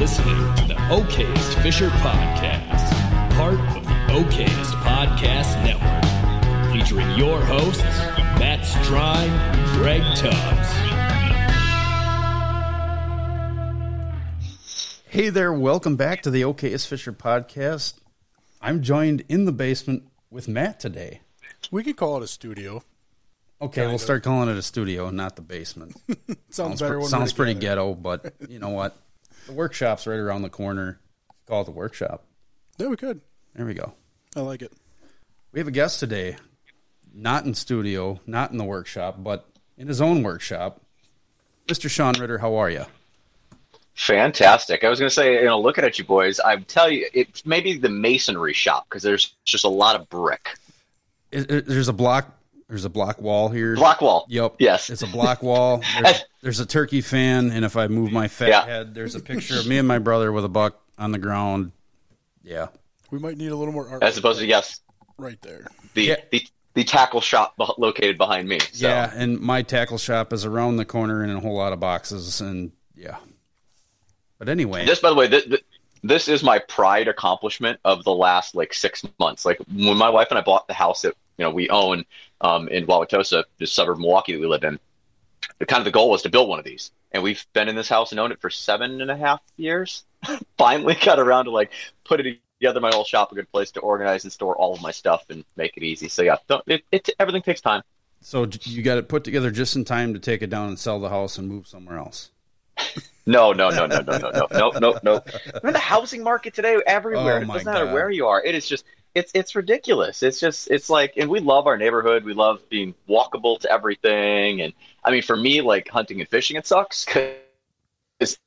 listening to the Okayest Fisher Podcast, part of the Okayest Podcast Network, featuring your hosts, Matt Strine and Greg Tubbs. Hey there, welcome back to the Okayest Fisher podcast. I'm joined in the basement with Matt today. We could call it a studio. Okay, we'll start calling it a studio, not the basement. Sounds, Sounds, better. pr- when sounds we're pretty ghetto, but you know what? The workshop's right around the corner. Call it the workshop. Yeah, we could. There we go. I like it. We have a guest today, not in studio, not in the workshop, but in his own workshop. Mr. Shaun Ridder, how are you? Fantastic. I was going to say, you know, looking at you boys, I tell you, it's maybe the masonry shop because there's just a lot of brick. Is- is- There's a block. There's a block wall here. Block wall. Yep. Yes. It's a block wall. There's, there's a turkey fan, and if I move my fat Yeah. head, there's a picture of me and my brother with a buck on the ground. Yeah. We might need a little more art As opposed to yes, right there. the Yeah. the, the tackle shop located behind me. So. Yeah, and my tackle shop is around the corner in a whole lot of boxes, and yeah. But anyway, This, by the way, th- th- this is my pride accomplishment of the last like six months. Like when my wife and I bought the house that you know we own um, in Wauwatosa, the suburb of Milwaukee that we live in. The kind of the goal was to build one of these, and we've been in this house and owned it for seven and a half years. Finally, got around to like put it together. My whole shop, a good place to organize and store all of my stuff and make it easy. So yeah, don't, it, it everything takes time. so you got it put together just in time to take it down and sell the house and move somewhere else. No, no, no, no, no, no, no, no, no, no. Remember the housing market today everywhere. Oh, it doesn't matter where you are. It is just it's it's ridiculous. It's just it's like and we love our neighborhood. We love being walkable to everything. And I mean for me, like hunting and fishing it sucks because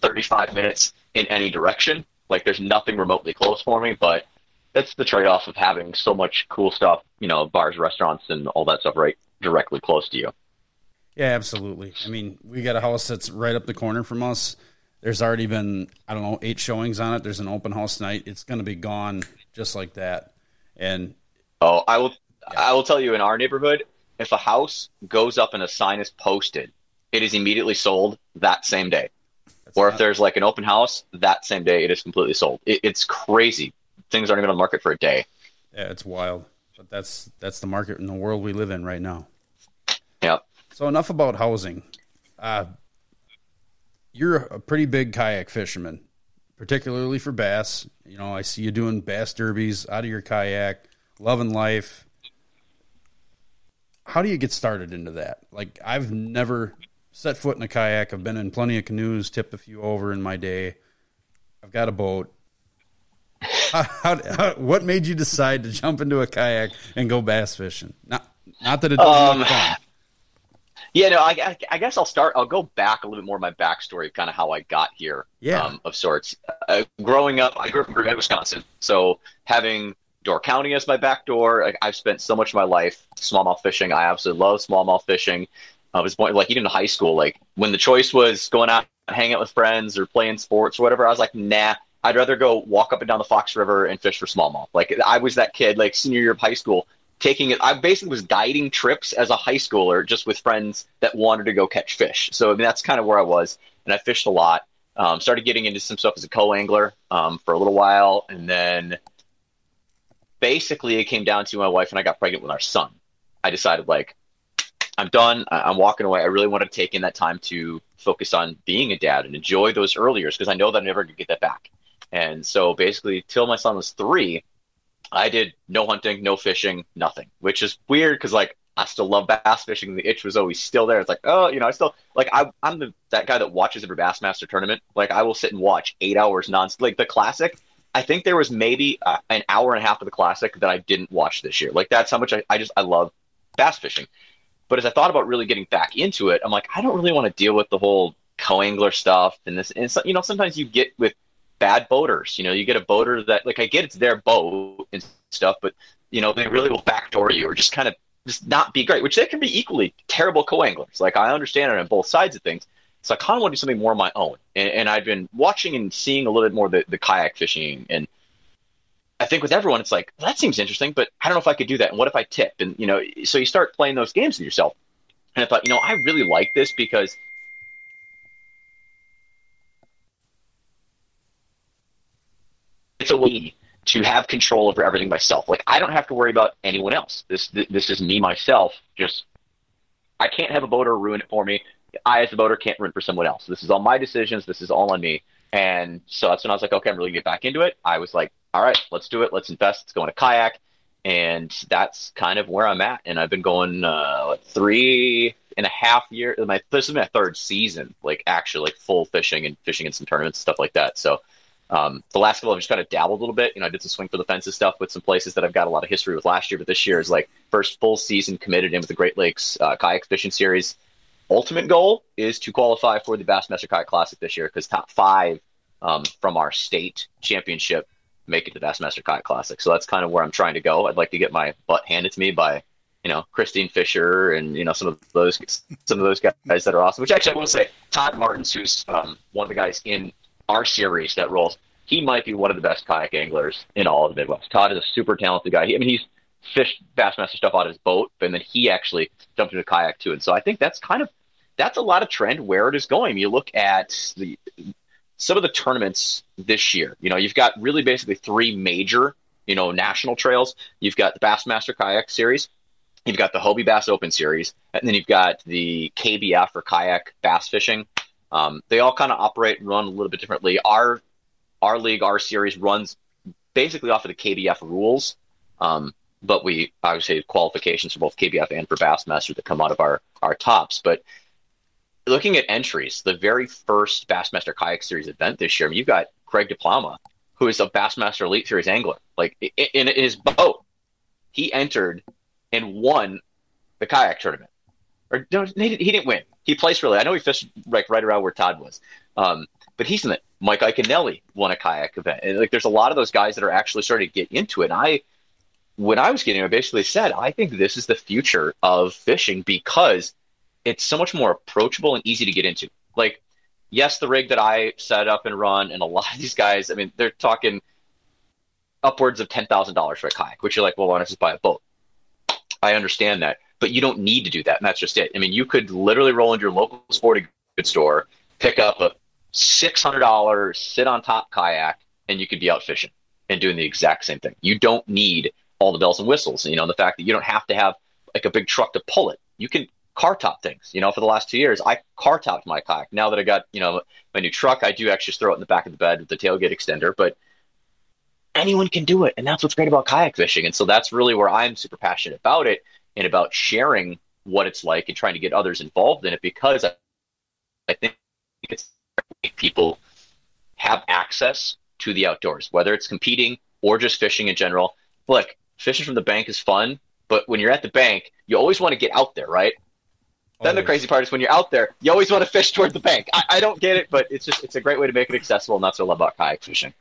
thirty five minutes in any direction. Like there's nothing remotely close for me, but that's the trade off of having so much cool stuff, you know, bars, restaurants and all that stuff right directly close to you. Yeah, absolutely. I mean, we got a house that's right up the corner from us. There's already been, I don't know, eight showings on it. There's an open house tonight. It's going to be gone just like that. And Oh, I will. I will tell you, in our neighborhood, if a house goes up and a sign is posted, it is immediately sold that same day. that's Or if not- there's like an open house, that same day it is completely sold. It, it's crazy. Things aren't even on the market for a day. yeah, it's wild. But that's that's the market in the world we live in right now. Yep. So enough about housing. Uh, you're a pretty big kayak fisherman, particularly for bass. You know, I see you doing bass derbies out of your kayak, loving life. How do you get started into that? Like, I've never set foot in a kayak. I've been in plenty of canoes, tipped a few over in my day. I've got a boat. How, how, how, what made you decide to jump into a kayak and go bass fishing? Not, not that it doesn't Um, look fun. Yeah, no, I, I, I guess I'll start. I'll go back a little bit more of my backstory, of kind of how I got here, Yeah. um, of sorts. Uh, growing up, I grew up in Bay, Wisconsin. So having Door County as my back door, like, I've spent so much of my life smallmouth fishing. I absolutely love smallmouth fishing. I was born, like even in high school, like when the choice was going out hanging out with friends or playing sports or whatever, I was like, nah. I'd rather go walk up and down the Fox River and fish for smallmouth. Like I was that kid, like senior year of high school, taking it. I basically was guiding trips as a high schooler, just with friends that wanted to go catch fish. So I mean, that's kind of where I was, and I fished a lot. Um, started getting into some stuff as a co-angler um, for a little while, and then basically it came down to my wife and I got pregnant with our son. I decided like I'm done. I- I'm walking away. I really want to take in that time to focus on being a dad and enjoy those early years because I know that I'm never get that back. And so basically, till my son was three, I did no hunting, no fishing, nothing, which is weird because like I still love bass fishing. The itch was always still there. It's like, oh, you know, I still like I, I'm the that guy that watches every Bassmaster tournament. Like I will sit and watch eight hours non like the classic. I think there was maybe uh, an hour and a half of the classic that I didn't watch this year. Like that's how much I, I just I love bass fishing. But as I thought about really getting back into it, I'm like, I don't really want to deal with the whole co-angler stuff and this. And so, you know, sometimes you get with bad boaters. You know, you get a boater that, like, I get it's their boat and stuff, but you know, they really will backdoor you or just kind of just not be great. Which they can be equally terrible co-anglers. Like I understand it on both sides of things. So I kind of want to do something more on my own. And, and I've been watching and seeing a little bit more the, the kayak fishing and I think with everyone, it's like, well, that seems interesting, but I don't know if I could do that. And what if I tip? And, you know, so you start playing those games with yourself. And I thought, you know, I really like this because way to have control over everything myself. Like I don't have to worry about anyone else. This this is me myself. Just I can't have a boater ruin it for me. I as a boater can't ruin for someone else. This is all my decisions. This is all on me. And so that's when I was like, okay, I'm really gonna get back into it. I was like, all right, let's do it. Let's invest. Let's go in a kayak. And that's kind of where I'm at. And I've been going uh, three and a half years. My this is my third season, like actually like full fishing and fishing in some tournaments and stuff like that. So um, the last couple I've just kind of dabbled a little bit. You know, I did some swing for the fences stuff with some places that I've got a lot of history with last year, but this year is like first full season committed in with the Great Lakes uh, Kayak Fishing Series. Ultimate goal is to qualify for the Bassmaster Kayak Classic this year because top five um, from our state championship make it to the Bassmaster Kayak Classic. So that's kind of where I'm trying to go. I'd like to get my butt handed to me by, you know, Christine Fisher and you know some of those some of those guys that are awesome. Which actually I to say Todd Martins, who's um, one of the guys in our series that rolls. He might be one of the best kayak anglers in all of the Midwest. Todd is a super talented guy. He, I mean, he's fished Bassmaster stuff out of his boat, and then he actually jumped into kayak too. And so I think that's kind of that's a lot of trend where it is going. You look at the some of the tournaments this year. You know, you've got really basically three major, you know, national trails. You've got the Bassmaster Kayak Series, you've got the Hobie Bass Open Series, and then you've got the KBF or Kayak Bass Fishing. Um, they all kind of operate and run a little bit differently. Our our league, our series runs basically off of the KBF rules, um, but we obviously have qualifications for both KBF and for Bassmaster that come out of our our tops. But looking at entries, the very first Bassmaster Kayak Series event this year, I mean, you've got Craig DiPalma, who is a Bassmaster Elite Series angler. Like in his boat, he entered and won the kayak tournament. Or no, he didn't win. He placed really. I know he fished like right around where Todd was, um, but he's in it. Mike Iaconelli won a kayak event, and like there's a lot of those guys that are actually starting to get into it. And I, when I was getting, I basically said I think this is the future of fishing because it's so much more approachable and easy to get into. Like, yes, the rig that I set up and run, and a lot of these guys, I mean, they're talking upwards of ten thousand dollars for a kayak, which you're like, well, why don't just buy a boat? I understand that, but you don't need to do that, and that's just it. I mean, you could literally roll into your local sporting goods store, pick up a six hundred dollars sit on top kayak, and you could be out fishing and doing the exact same thing. You don't need all the bells and whistles. You know, the fact that you don't have to have like a big truck to pull it. You can car top things. You know, for the last two years, I car topped my kayak. Now that I got, you know, my new truck, I do actually throw it in the back of the bed with the tailgate extender, but anyone can do it. And that's what's great about kayak fishing. And so that's really where I'm super passionate about it and about sharing what it's like and trying to get others involved in it because I, I think it's people have access to the outdoors, whether it's competing or just fishing in general. Look, fishing from the bank is fun, but when you're at the bank, you always want to get out there, right? Then the crazy part is when you're out there, you always want to fish toward the bank. I, I, don't get it, but it's just it's a great way to make it accessible, and that's what I love about kayak fishing.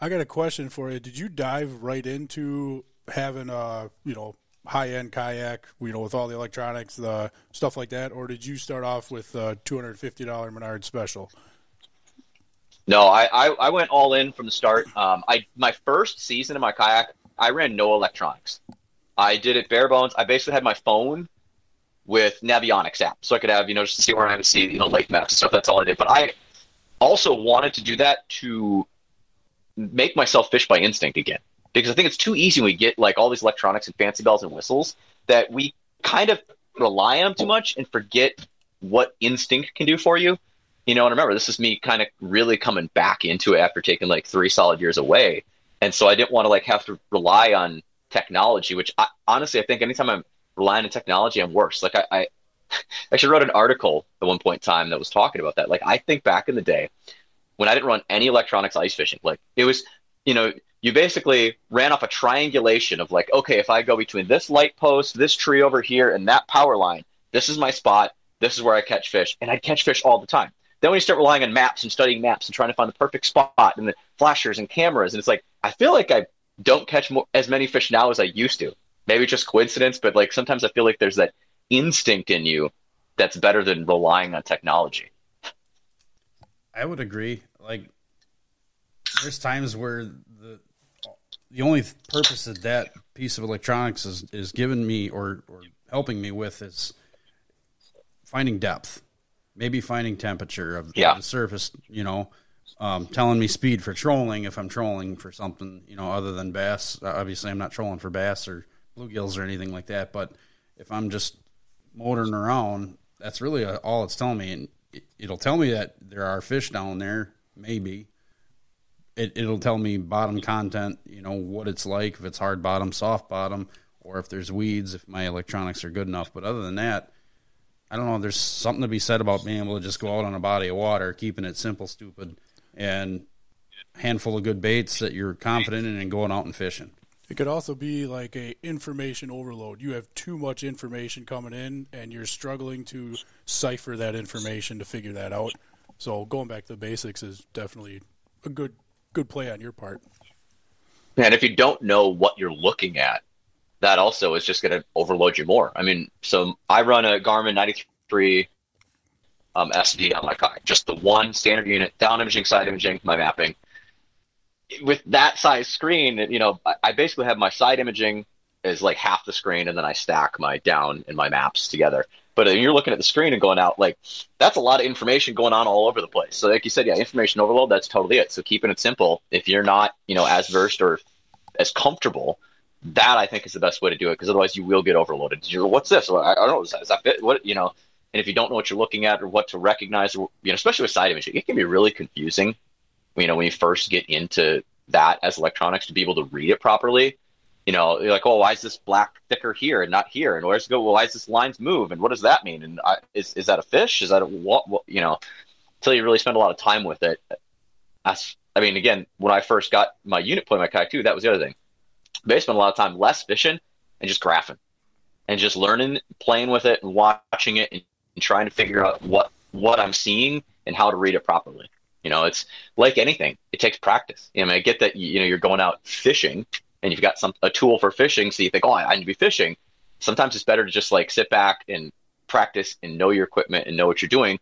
I got a question for you. Did you dive right into having a you know high end kayak, you know, with all the electronics, the stuff like that, or did you start off with a two hundred fifty dollar Menard special? No, I, I, I went all in from the start. Um, I my first season of my kayak, I ran no electronics. I did it bare bones. I basically had my phone with Navionics app, so I could have you know just see where I would see you know lake maps and stuff. That's all I did. But I also wanted to do that to make myself fish by instinct again, because I think it's too easy when we get like all these electronics and fancy bells and whistles that we kind of rely on too much and forget what instinct can do for you. You know, and remember, this is me kind of really coming back into it after taking like three solid years away. And so I didn't want to like have to rely on technology, which I, honestly, I think anytime I'm relying on technology, I'm worse. Like I, I actually wrote an article at one point in time that was talking about that. Like I think back in the day when I didn't run any electronics ice fishing, like it was, you know, you basically ran off a triangulation of like, okay, if I go between this light post, this tree over here, and that power line, this is my spot. This is where I catch fish, and I'd catch fish all the time. Then when you start relying on maps and studying maps and trying to find the perfect spot and the flashers and cameras, and it's like I feel like I don't catch more, as many fish now as I used to maybe just coincidence, but like sometimes I feel like there's that instinct in you that's better than relying on technology. I would agree. Like there's times where the the only purpose that that piece of electronics is is giving me or or helping me with is finding depth, maybe finding temperature of, yeah. the surface, you know. um, telling me speed for trolling if I'm trolling for something, you know, other than bass. Obviously, I'm not trolling for bass or bluegills or anything like that. But if I'm just motoring around, that's really all it's telling me. And it'll tell me that there are fish down there, maybe. It, it'll tell me bottom content, you know, what it's like, if it's hard bottom, soft bottom, or if there's weeds, if my electronics are good enough. But other than that, I don't know. There's something to be said about being able to just go out on a body of water, keeping it simple, stupid, and handful of good baits that you're confident in and going out and fishing. It could also be like a information overload. You have too much information coming in, and you're struggling to cipher that information to figure that out. So going back to the basics is definitely a good good play on your part. And if you don't know what you're looking at, that also is just going to overload you more. I mean, so I run a Garmin 93 um, SD on my car, just the one standard unit, down imaging, side imaging, my mapping with that size screen, you know, I basically have my side imaging is like half the screen, and then I stack my down and my maps together. But you're looking at the screen and going out like that's a lot of information going on all over the place. So like you said, yeah, information overload. That's totally it. So keeping it simple. If you're not, you know, as versed or as comfortable, that I think is the best way to do it because otherwise you will get overloaded. You're, what's this? I, I don't know. Is that, is that fit? What you know? And if you don't know what you're looking at or what to recognize, you know, especially with side imaging, it can be really confusing you know, when you first get into that as electronics to be able to read it properly, you know, you're like, oh, why is this black thicker here and not here? And where's it go? Well, why is this lines move? And what does that mean? And I, is is that a fish? Is that a what? what you know, until you really spend a lot of time with it. As, I mean, again, when I first got my unit play my kayak too, that was the other thing. They spent a lot of time less fishing and just graphing and just learning, playing with it and watching it and, and trying to figure out what what I'm seeing and how to read it properly. You know, it's like anything; it takes practice. You know, I, mean, I get that you know you're going out fishing and you've got some a tool for fishing, so you think, oh, I, I need to be fishing. Sometimes it's better to just like sit back and practice and know your equipment and know what you're doing.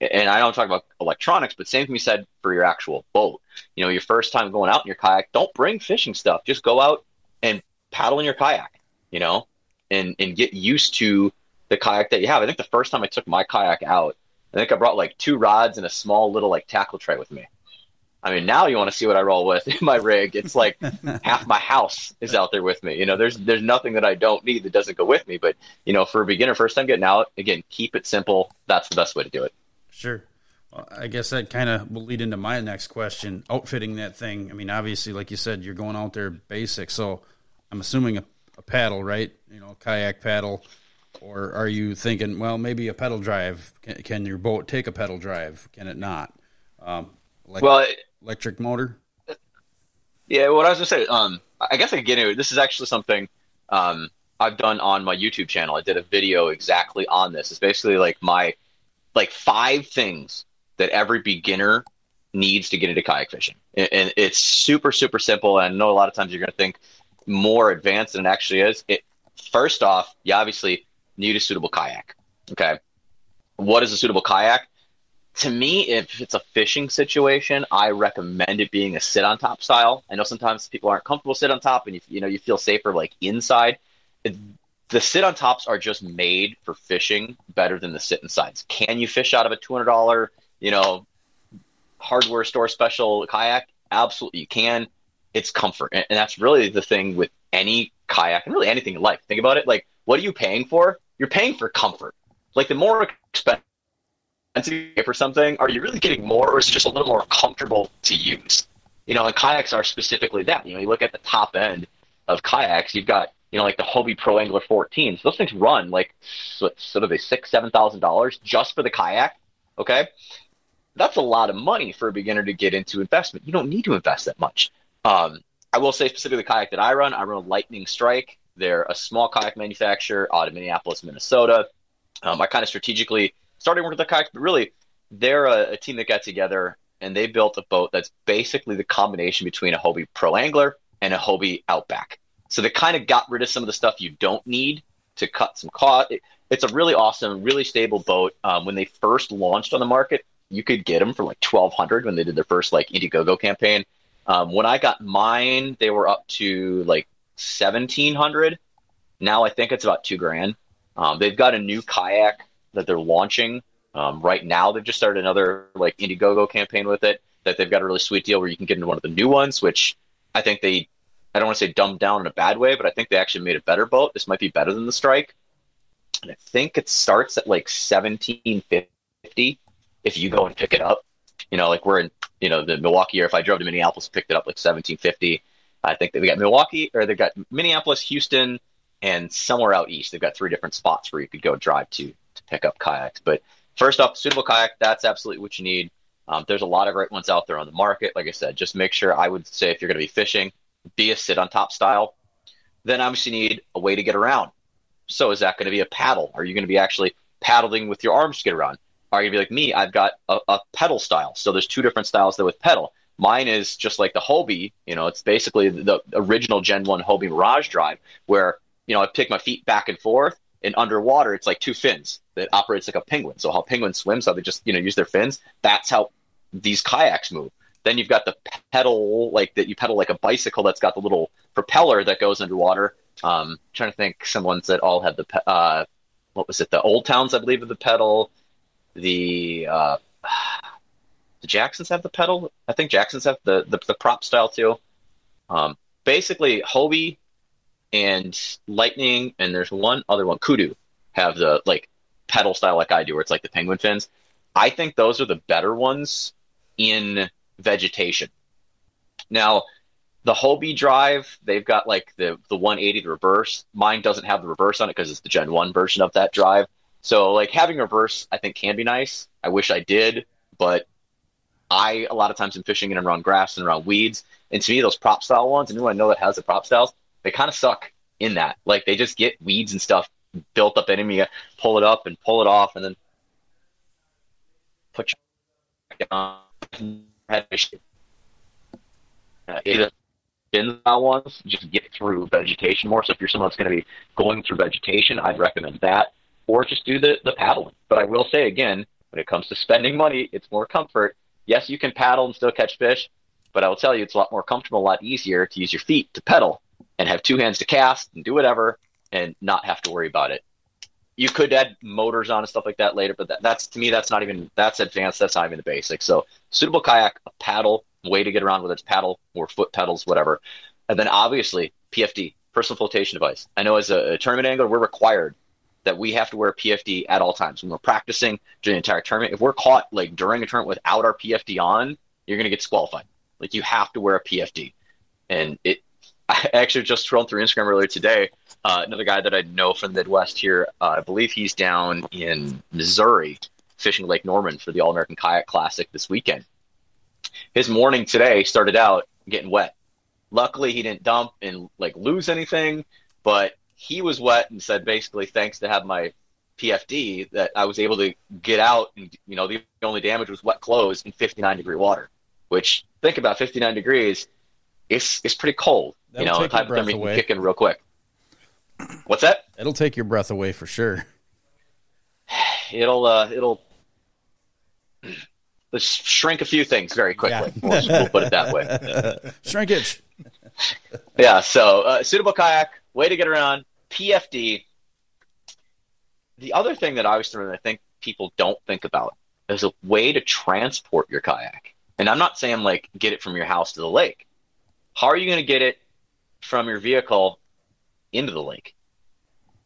And I don't talk about electronics, but same can be said for your actual boat. You know, your first time going out in your kayak, don't bring fishing stuff. Just go out and paddle in your kayak. You know, and and get used to the kayak that you have. I think the first time I took my kayak out, I think I brought like two rods and a small little like tackle tray with me. I mean, now you want to see what I roll with in my rig. It's like half my house is out there with me. You know, there's there's nothing that I don't need that doesn't go with me. But you know, for a beginner, first time getting out, again, keep it simple. That's the best way to do it. Sure. Well, I guess that kind of will lead into my next question: outfitting that thing. I mean, obviously, like you said, you're going out there basic. So I'm assuming a, a paddle, right? You know, kayak paddle or are you thinking, well, maybe a pedal drive? Can, can your boat take a pedal drive? Can it not? Um, like well, electric motor. Yeah, what I was gonna say. Um, I guess I get into it. This is actually something um, I've done on my YouTube channel. I did a video exactly on this. It's basically like my like five things that every beginner needs to get into kayak fishing, and, and it's super super simple. And I know a lot of times you're gonna think more advanced than it actually is. It first off, you obviously need a suitable kayak. Okay. What is a suitable kayak? To me, if it's a fishing situation, I recommend it being a sit on top style. I know sometimes people aren't comfortable sit on top and you, you know, you feel safer like inside. The sit on tops are just made for fishing better than the sit insides. Can you fish out of a $200, you know, hardware store special kayak? Absolutely, you can. It's comfort. And, and that's really the thing with any kayak and really anything in life. Think about it. Like, what are you paying for? you're paying for comfort. Like the more expensive for something, are you really getting more, or is it just a little more comfortable to use? You know, and kayaks are specifically that. You know, you look at the top end of kayaks, you've got you know like the Hobie Pro Angler 14. So those things run like sort of a six, seven thousand dollars just for the kayak. Okay, that's a lot of money for a beginner to get into investment. You don't need to invest that much. Um, I will say specifically the kayak that I run, I run a Lightning Strike. They're a small kayak manufacturer out of Minneapolis, Minnesota. Um, I kind of strategically started working with the kayaks, but really, they're a, a, team that got together and they built a boat that's basically the combination between a Hobie Pro Angler and a Hobie Outback. So they kind of got rid of some of the stuff you don't need to cut some cost. It, it's a really awesome, really stable boat. Um, when they first launched on the market, you could get them for like twelve hundred when they did their first like Indiegogo campaign. Um, when I got mine, they were up to like seventeen hundred. Now I think it's about two grand. Um, they've got a new kayak that they're launching um, right now. They've just started another like Indiegogo campaign with it. that they've got a really sweet deal where you can get into one of the new ones, which I think they, I don't want to say dumbed down in a bad way, but I think they actually made a better boat. This might be better than the Strike. And I think it starts at like 1750 if you go and pick it up. You know, like we're in, you know, the Milwaukee area. If I drove to Minneapolis, picked it up like 1750. I think they've got Milwaukee or they've got Minneapolis, Houston, and somewhere out east. They've got three different spots where you could go drive to pick up kayaks. But first off, suitable kayak, that's absolutely what you need. Um, there's a lot of great ones out there on the market. Like I said, just make sure I would say if you're going to be fishing, be a sit on top style. Then obviously you need a way to get around. So is that going to be a paddle? Are you going to be actually paddling with your arms to get around? Are you going to be like me? I've got a, a pedal style. So there's two different styles there with pedal. Mine is just like the Hobie. You know, it's basically the original Gen 1 Hobie Mirage drive where, you know, I pick my feet back and forth and underwater it's like two fins that operates like a penguin. So how penguins swim, so they just, you know, use their fins. That's how these kayaks move. Then you've got the pedal, like that you pedal like a bicycle that's got the little propeller that goes underwater. Um, trying to think some ones that all have the, uh, what was it? The Old Towns, I believe, of the pedal. The, uh, the Jacksons have the pedal. I think Jacksons have the, the, the prop style too. Um, basically, Hobie and Lightning, and there's one other one, Kudu, have the like pedal style like I do, where it's like the penguin fins. I think those are the better ones in vegetation. Now, the Hobie drive, they've got like the the 180 the reverse. Mine doesn't have the reverse on it because it's the Gen 1 version of that drive. So like having reverse, I think can be nice. I wish I did, but I a lot of times am fishing in and around grass and around weeds. And to me, those prop style ones, anyone I know that has the prop styles, they kind of suck in that. Like they just get weeds and stuff built up in them. You pull it up and pull it off, and then put your on. Uh, either in ones just get through vegetation more. So if you're someone that's going to be going through vegetation, I'd recommend that, or just do the the paddling. But I will say again, when it comes to spending money, it's more comfort. Yes, you can paddle and still catch fish, but I will tell you, it's a lot more comfortable, a lot easier to use your feet to pedal and have two hands to cast and do whatever and not have to worry about it. You could add motors on and stuff like that later, but that, that's to me that's not even that's advanced. That's not even the basics. So suitable kayak, a paddle, way to get around whether it's paddle or foot pedals, whatever, and then obviously PFD, personal flotation device. I know as a, a tournament angler, we're required that we have to wear PFD at all times when we're practicing during the entire tournament. If we're caught like during a tournament without our PFD on, you're going to get disqualified. Like you have to wear a PFD, and it I actually just scrolled through Instagram earlier today. Uh, another guy that I know from the Midwest here, uh, I believe he's down in Missouri fishing Lake Norman for the All American Kayak Classic this weekend. His morning today started out getting wet. Luckily, he didn't dump and like lose anything, but he was wet and said basically, thanks to have my PFD, that I was able to get out and you know the only damage was wet clothes in 59 degree water. Which think about 59 degrees, it's it's pretty cold. That'll you know, hypothermia can kick in real quick. What's that? It'll take your breath away for sure. It'll uh, it'll let's shrink a few things very quickly. Yeah. We'll, we'll, put it that way. Shrinkage. yeah. So uh, suitable kayak, way to get around. PFD. The other thing that I was thinking, I think people don't think about is a way to transport your kayak. And I'm not saying like get it from your house to the lake. How are you going to get it from your vehicle into the lake.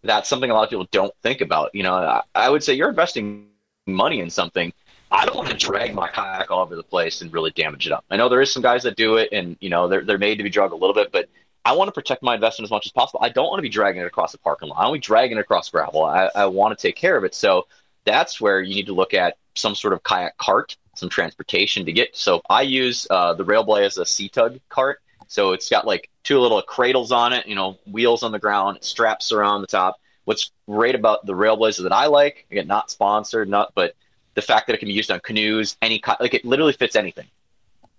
That's something a lot of people don't think about. You know, I, I would say you're investing money in something. I don't want to drag my kayak all over the place and really damage it up. I know there is some guys that do it, and you know they're they're made to be dragged a little bit, but I want to protect my investment as much as possible. I don't want to be dragging it across the parking lot. I don't want to be dragging it across gravel. I, I want to take care of it. So that's where you need to look at some sort of kayak cart, some transportation to get. So I use uh, the Railblaza C-Tug cart. So it's got like two little cradles on it, you know, wheels on the ground, straps around the top. What's great about the Railblaza that I like, again, not sponsored, not, but the fact that it can be used on canoes, any like it literally fits anything.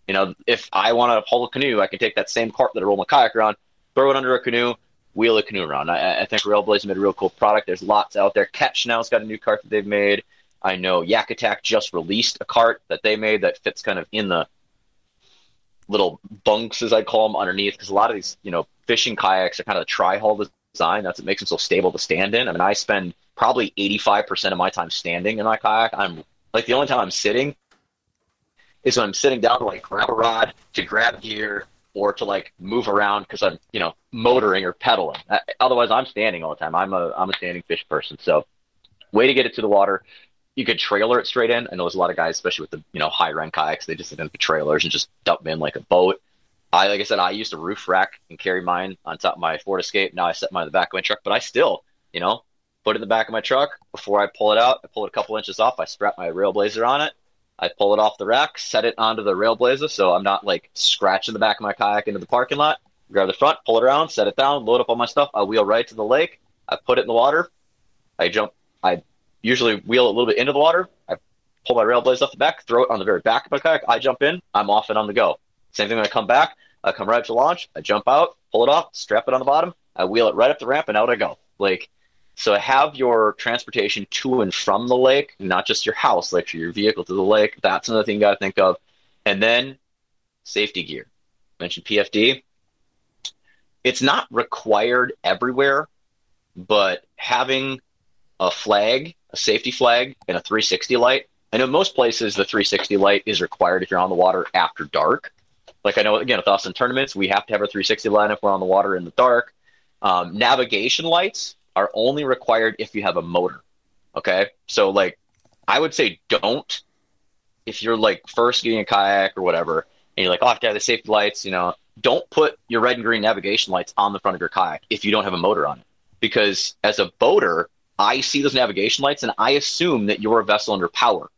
You know, if I want to pull a canoe, I can take that same cart that I roll my kayak around, throw it under a canoe, wheel a canoe around. I, I think Railblaza made a real cool product. There's lots out there. Catch now's got a new cart that they've made. I know Yak Attack just released a cart that they made that fits kind of in the little bunks, as I call them, underneath. Because a lot of these, you know, fishing kayaks are kind of a tri-hull design. That's what makes them so stable to stand in. I mean, I spend probably 85% of my time standing in my kayak. I'm like the only time I'm sitting is when I'm sitting down to like grab a rod, to grab gear, or to like move around because I'm, you know, motoring or pedaling. Otherwise, I'm standing all the time. I'm a I'm a standing fish person. So, way to get it to the water. You could trailer it straight in. I know there's a lot of guys, especially with the you know high-end kayaks, they just sit in the trailers and just dump them in like a boat. I like I said, I used a roof rack and carry mine on top of my Ford Escape. Now I set mine in the back of my truck, but I still, you know, put it in the back of my truck before I pull it out. I pull it a couple inches off. I strap my Railblaza on it. I pull it off the rack, set it onto the Railblaza, so I'm not like scratching the back of my kayak into the parking lot. Grab the front, pull it around, set it down, load up all my stuff. I wheel right to the lake. I put it in the water. I jump. I usually wheel a little bit into the water. I pull my Railblaza off the back, throw it on the very back of my kayak. I jump in. I'm off and on the go. Same thing when I come back. I come right up to launch. I jump out, pull it off, strap it on the bottom. I wheel it right up the ramp, and out I go. Like, so have your transportation to and from the lake, not just your house, like your vehicle to the lake. That's another thing you got to think of. And then safety gear. I mentioned PFD. It's not required everywhere, but having a flag, a safety flag, and a 360 light. I know most places the 360 light is required if you're on the water after dark. Like I know, again, with us in tournaments, we have to have a 360 line if we're on the water in the dark. Um, navigation lights are only required if you have a motor. Okay, so like I would say don't if you're like first getting a kayak or whatever, and you're like, oh, I have to have the safety lights. You know, don't put your red and green navigation lights on the front of your kayak if you don't have a motor on it, because as a boater, I see those navigation lights and I assume that you're a vessel under power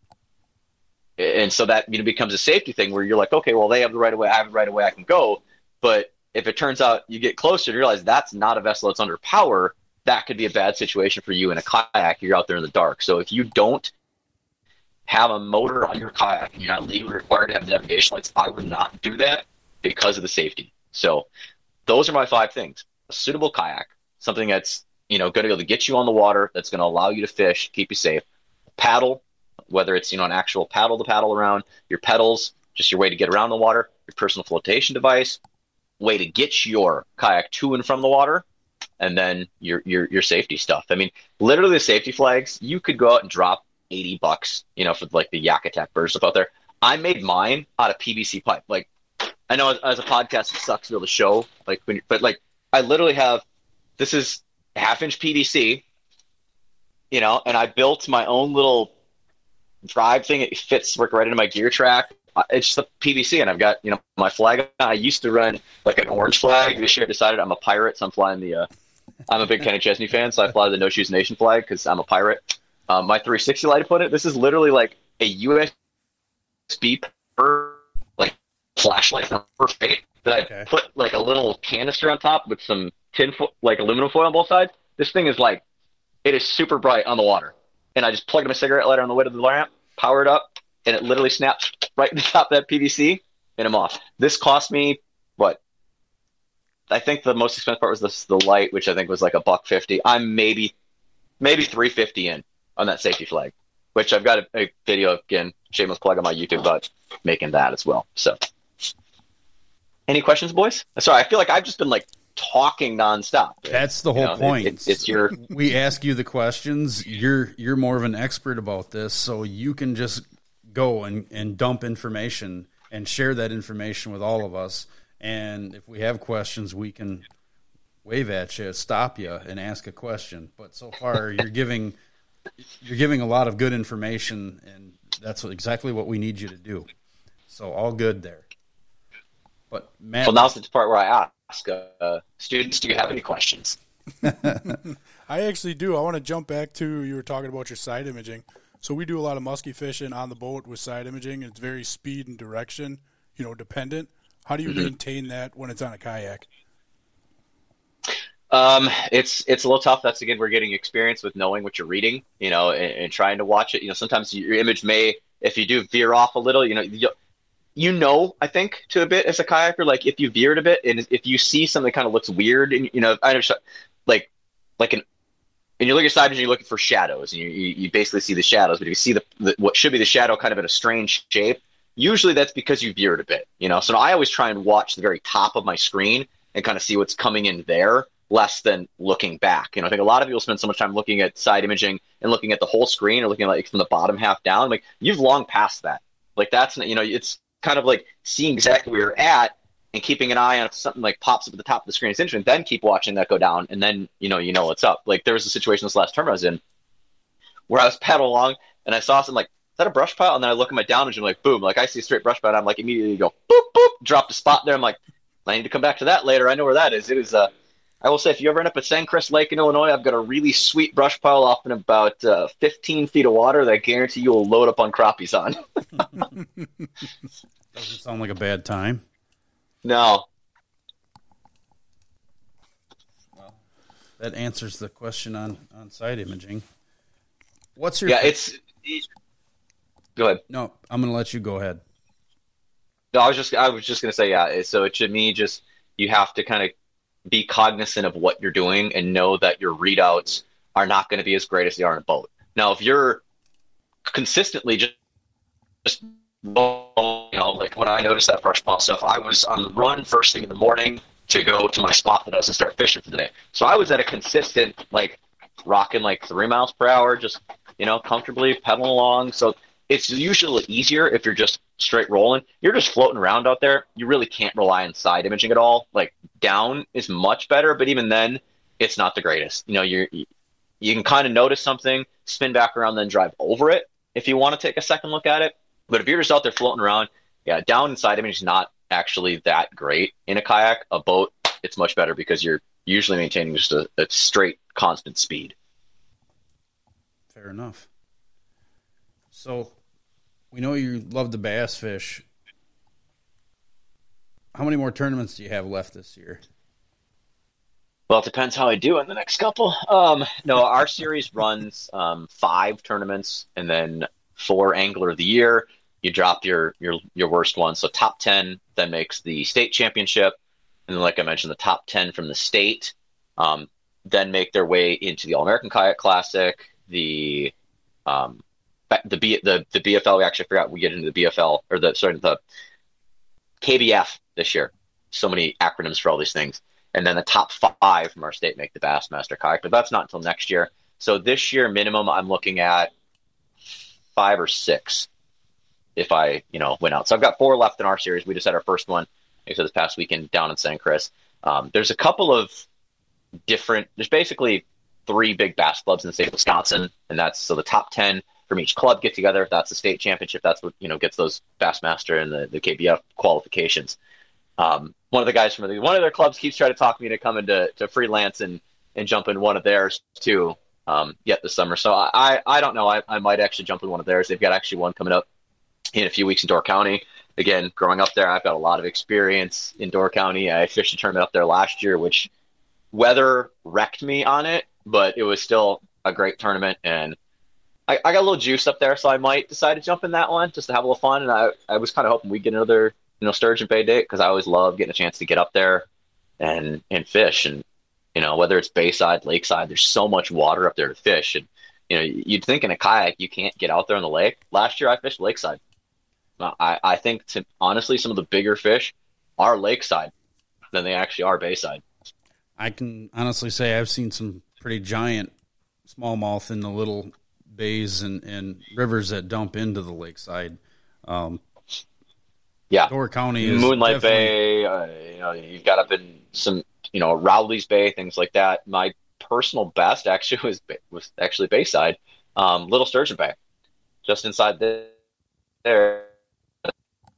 and so that you know becomes a safety thing where you're like, okay, well they have the right of way, I have the right of way, I can go. But if it turns out you get closer and realize that's not a vessel that's under power, that could be a bad situation for you in a kayak. You're out there in the dark. So if you don't have a motor on your kayak and you're not legally required to have navigation lights, I would not do that because of the safety. So those are my five things: a suitable kayak, something that's you know going to be able to get you on the water, that's going to allow you to fish, keep you safe. Paddle, whether it's you know an actual paddle to paddle around, your pedals, just your way to get around the water, your personal flotation device, way to get your kayak to and from the water, and then your your your safety stuff. I mean, literally the safety flags, you could go out and drop 80 bucks, you know, for like the Yak Attack bird stuff out there. I made mine out of PVC pipe. Like I know as, as a podcast it sucks to be able to show, like when but like I literally have this is half inch PVC, you know, and I built my own little drive thing. It fits work right into my gear track. It's the PVC, and I've got you know my flag. I used to run like an orange flag. This year, I decided I'm a pirate, so I'm flying the. Uh, I'm a big Kenny Chesney fan, so I fly the No Shoes Nation flag because I'm a pirate. Um, my 360 light, to put it, this is literally like a USB per like flashlight fate that I okay. put like a little canister on top with some tin fo- like aluminum foil on both sides. This thing is like, it is super bright on the water and I just plugged in a cigarette lighter on the way to the ramp, powered up, and it literally snaps right in the top of that PVC, and I'm off. This cost me what? I think the most expensive part was the the light, which I think was like a buck fifty. I'm maybe maybe three fifty in on that safety flag, which I've got a, a video again, shameless plug on my YouTube about making that as well. So, any questions, boys? Sorry, I feel like I've just been like talking nonstop. That's the whole you know, point. It, it's your we ask you the questions. You're you're more of an expert about this, so you can just go and, and dump information and share that information with all of us. And if we have questions, we can wave at you, stop you, and ask a question. But so far, you're giving you're giving a lot of good information, and that's exactly what we need you to do. So all good there. But Matt, well, now's the part where I ask uh, students, "Do you have any questions?" I actually do. I want to jump back to you were talking about your side imaging. So we do a lot of musky fishing on the boat with side imaging. It's very speed and direction, you know, dependent. How do you mm-hmm. maintain that when it's on a kayak? Um, it's it's a little tough. That's again, we're getting experience with knowing what you're reading, you know, and, and trying to watch it. You know, sometimes your image may, if you do veer off a little, you know, you know, I think to a bit as a kayaker, like if you veered a bit and if you see something that kind of looks weird and, you know, I understand, like, like an, and you look at side and you're looking for shadows and you, you, you basically see the shadows, but if you see the, the, what should be the shadow kind of in a strange shape, usually that's because you veered a bit, you know? So I always try and watch the very top of my screen and kind of see what's coming in there less than looking back. You know, I think a lot of people spend so much time looking at side imaging and looking at the whole screen or looking like from the bottom half down. Like you've long passed that Like that's you know it's kind of like seeing exactly where you're at and keeping an eye on if something like pops up at the top of the screen is interesting. Then keep watching that go down, and then you know you know what's up. Like there was a situation this last term I was in where I was paddling along and I saw some like is that a brush pile? And then I look at my downwind and I'm like boom, like I see a straight brush pile. I'm like immediately go boop boop, drop the spot there. I'm like I need to come back to that later. I know where that is. It is uh I will say, if you ever end up at Sandcrest Lake in Illinois, I've got a really sweet brush pile off in about uh, 15 feet of water that I guarantee you will load up on crappies on. Doesn't sound like a bad time. no. Well, that answers the question on on side imaging. What's your Yeah, it's. Go ahead. no? I'm going to let you go ahead. No, I was just I was just gonna say yeah. So it to me, just you have to kind of be cognizant of what you're doing and know that your readouts are not going to be as great as they are in a boat. Now, if you're consistently just just you know like when I noticed that brush ball stuff, I was on the run first thing in the morning to go to my spot that I was to start fishing for the day. So I was at a consistent like rocking like three miles per hour, just you know comfortably pedaling along. So it's usually easier if you're just straight rolling. You're just floating around out there. You really can't rely on side imaging at all. Like down is much better, but even then, it's not the greatest. You know, you're you can kind of notice something, spin back around, then drive over it if you want to take a second look at it. But if you're just out there floating around, yeah, down and side image is not actually that great in a kayak. A boat, it's much better because you're usually maintaining just a, a straight constant speed. Fair enough. So, we know you love the bass fish. How many more tournaments do you have left this year? Well, it depends how I do in the next couple. Um, no, our series runs um, five tournaments and then four angler of the year. You drop your your your worst one, so top ten then makes the state championship, and then like I mentioned, the top ten from the state um, then make their way into the All American Kayak Classic, the um, the B, the the BFL. We actually forgot we get into the BFL or the sorry the KBF this year. So many acronyms for all these things and then the top five from our state make the Bassmaster kayak, but that's not until next year. So this year, minimum, I'm looking at five or six if I, you know, went out. So I've got four left in our series. We just had our first one, like I said, this past weekend down in St. Chris. Um, there's a couple of different, there's basically three big bass clubs in the state of Wisconsin, and that's so the top 10 from each club get together. If that's the state championship, that's what, you know, gets those Bassmaster and the, the KBF qualifications. Um, one of the guys from the, one of their clubs keeps trying to talk me to come into to freelance and and jump in one of theirs too. Um, yet this summer, so I I don't know. I, I might actually jump in one of theirs. They've got actually one coming up in a few weeks in Door County. Again, growing up there, I've got a lot of experience in Door County. I fished a tournament up there last year, which weather wrecked me on it, but it was still a great tournament, and I, I got a little juice up there, so I might decide to jump in that one just to have a little fun. And I I was kind of hoping we'd get another you know Sturgeon Bay date because I always love getting a chance to get up there and and fish and you know whether it's bayside, lakeside, there's so much water up there to fish and you know you'd think in a kayak you can't get out there on the lake. Last year I fished lakeside. I I think to honestly some of the bigger fish are lakeside than they actually are bayside. I can honestly say I've seen some pretty giant smallmouth in the little bays and, and rivers that dump into the lakeside. Um, Yeah, Door County is Moonlight Bay. Uh, you know, you've got up in some, you know, Rowley's Bay, things like that. My personal best actually was was actually Bayside, um, Little Sturgeon Bay, just inside the, there.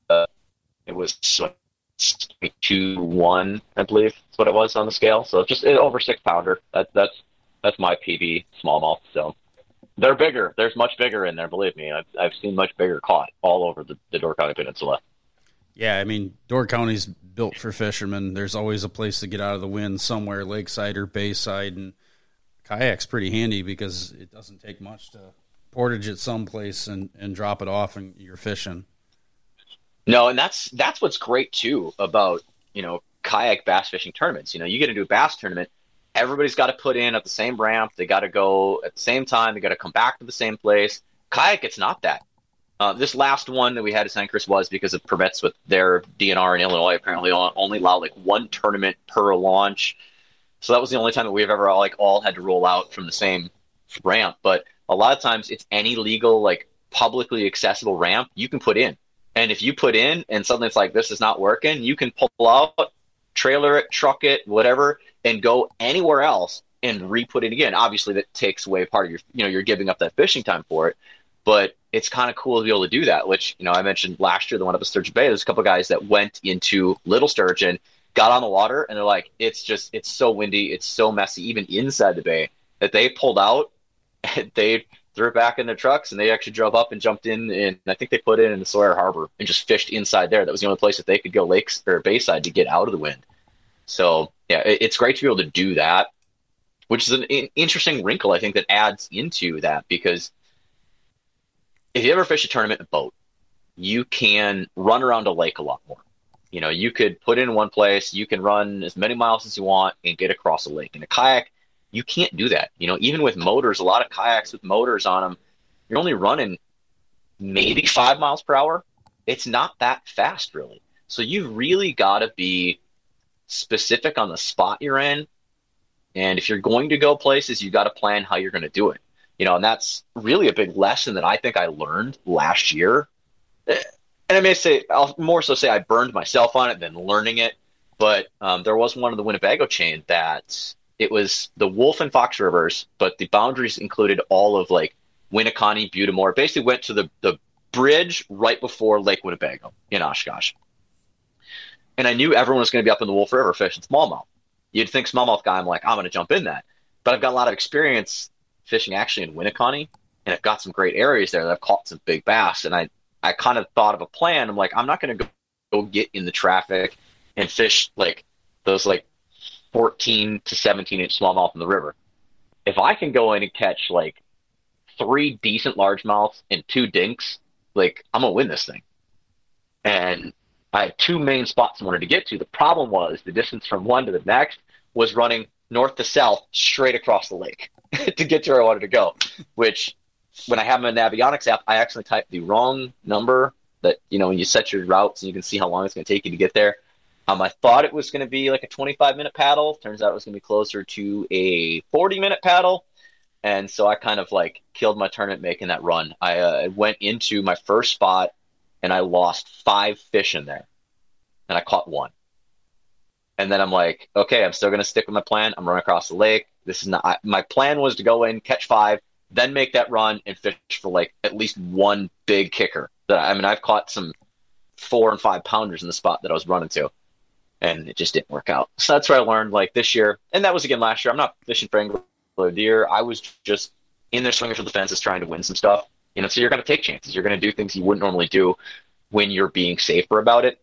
Uh, it was two one, I believe, is what it was on the scale. So just over six pounder. That, that's that's my PB smallmouth. So they're bigger. There's much bigger in there. Believe me, I've I've seen much bigger caught all over the, the Door County Peninsula. Yeah, I mean, Door County's built for fishermen. There's always a place to get out of the wind somewhere, lakeside or bayside, and kayak's pretty handy because it doesn't take much to portage it someplace and, and drop it off and you're fishing. No, and that's that's what's great too about you know kayak bass fishing tournaments. You know, you get into a bass tournament, everybody's got to put in at the same ramp. They got to go at the same time. They got to come back to the same place. Kayak, it's not that. Uh, this last one that we had at St. Chris was because of permits with their DNR in Illinois. Apparently, only allow like one tournament per launch. So that was the only time that we've ever like all had to roll out from the same ramp. But a lot of times, it's any legal like publicly accessible ramp you can put in. And if you put in and suddenly it's like this is not working, you can pull out, trailer it, truck it, whatever, and go anywhere else and re-put it again. Obviously, that takes away part of your, you know, you're giving up that fishing time for it. But it's kind of cool to be able to do that. Which you know, I mentioned last year, the one up at Sturgeon Bay. There's a couple guys that went into Little Sturgeon, got on the water, and they're like, it's just, it's so windy, it's so messy, even inside the bay, that they pulled out, and they threw it back in their trucks, and they actually drove up and jumped in, and I think they put it in the Sawyer Harbor and just fished inside there. That was the only place that they could go lakes or bayside to get out of the wind. So yeah, it's great to be able to do that, which is an interesting wrinkle I think that adds into that because if you ever fish a tournament in a boat, you can run around a lake a lot more. You know, you could put in one place, you can run as many miles as you want and get across a lake. In a kayak, you can't do that. You know, even with motors, a lot of kayaks with motors on them, you're only running maybe five miles per hour. It's not that fast, really. So you've really got to be specific on the spot you're in. And if you're going to go places, you got to plan how you're going to do it you know, and that's really a big lesson that I think I learned last year. And I may say, I'll more so say I burned myself on it than learning it. But um, there was one of the Winnebago chain that it was the Wolf and Fox Rivers, but the boundaries included all of like Winneconne, Butte des Morts. Basically, went to the the bridge right before Lake Winnebago in Oshkosh. And I knew everyone was going to be up in the Wolf River fishing smallmouth. You'd think smallmouth guy, I'm like, I'm going to jump in that. But I've got a lot of experience fishing actually in Winneconne, and I've got some great areas there that I've caught some big bass. And I, I kind of thought of a plan. I'm like, I'm not going to go get in the traffic and fish like those like 14 to 17 inch smallmouth in the river. If I can go in and catch like three decent largemouths and two dinks, like I'm gonna win this thing. And I had two main spots I wanted to get to. The problem was the distance from one to the next was running north to south straight across the lake. to get to where I wanted to go. Which, when I have my Navionics app, I actually typed the wrong number. That you know, when you set your routes and you can see how long it's going to take you to get there. Um, I thought it was going to be like a 25 minute paddle. Turns out it was going to be closer to a 40 minute paddle. And so I kind of like killed my tournament making that run. I uh, went into my first spot and I lost five fish in there, and I caught one. And then I'm like, okay, I'm still going to stick with my plan. I'm running across the lake. This is not I, my plan was to go in, catch five, then make that run and fish for like at least one big kicker. That I mean, I've caught some four and five pounders in the spot that I was running to, and it just didn't work out. So that's where I learned like this year, and that was again last year. I'm not fishing for angler deer. I was just in there swinging for the fences, trying to win some stuff. You know, so you're going to take chances. You're going to do things you wouldn't normally do when you're being safer about it.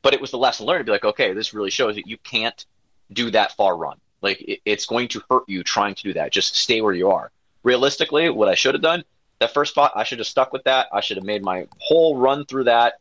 But it was the lesson learned to be like, okay, this really shows that you can't do that far run. Like it, it's going to hurt you trying to do that. Just stay where you are. Realistically, what I should have done, that first spot, I should have stuck with that. I should have made my whole run through that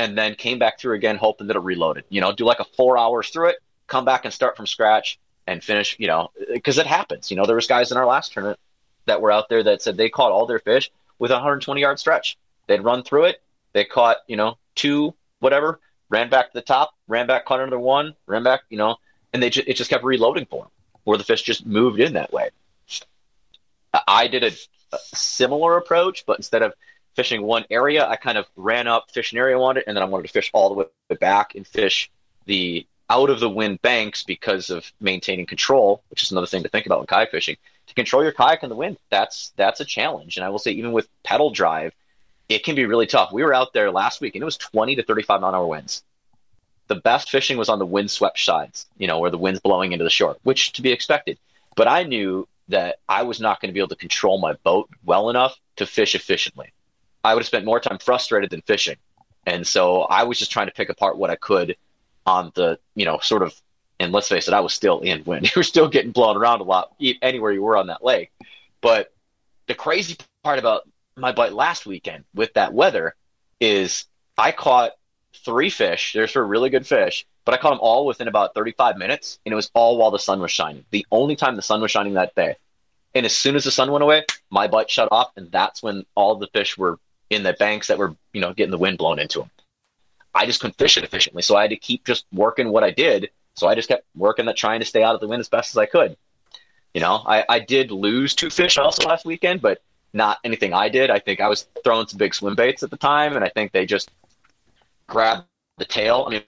and then came back through again, hoping that it reloaded. You know, do like a four hours through it, come back and start from scratch and finish, you know, because it happens. You know, there was guys in our last tournament that were out there that said they caught all their fish with a 120 yard stretch. They'd run through it. They caught, you know, two, whatever, ran back to the top, ran back, caught another one, ran back, you know, and they just, it just kept reloading for them, or the fish just moved in that way. I did a, a similar approach, but instead of fishing one area, I kind of ran up, fish an area I wanted, and then I wanted to fish all the way back and fish the out of the wind banks because of maintaining control, which is another thing to think about when kayak fishing. To control your kayak in the wind, that's that's a challenge. And I will say, even with pedal drive, it can be really tough. We were out there last week, and it was 20 to 35 mile an hour winds the best fishing was on the windswept sides, you know, where the wind's blowing into the shore, which to be expected. But I knew that I was not going to be able to control my boat well enough to fish efficiently. I would have spent more time frustrated than fishing. And so I was just trying to pick apart what I could on the, you know, sort of, and let's face it, I was still in wind. You were still getting blown around a lot anywhere you were on that lake. But the crazy part about my bite last weekend with that weather is I caught three fish. There's for really good fish, but I caught them all within about 35 minutes, and it was all while the sun was shining. The only time the sun was shining that day. And as soon as the sun went away, my butt shut off, and that's when all the fish were in the banks that were, you know, getting the wind blown into them. I just couldn't fish it efficiently, so I had to keep just working what I did. So I just kept working that trying to stay out of the wind as best as I could. You know, I, I did lose two fish also last weekend, but not anything I did. I think I was throwing some big swim baits at the time, and I think they just grabbed the tail. I mean,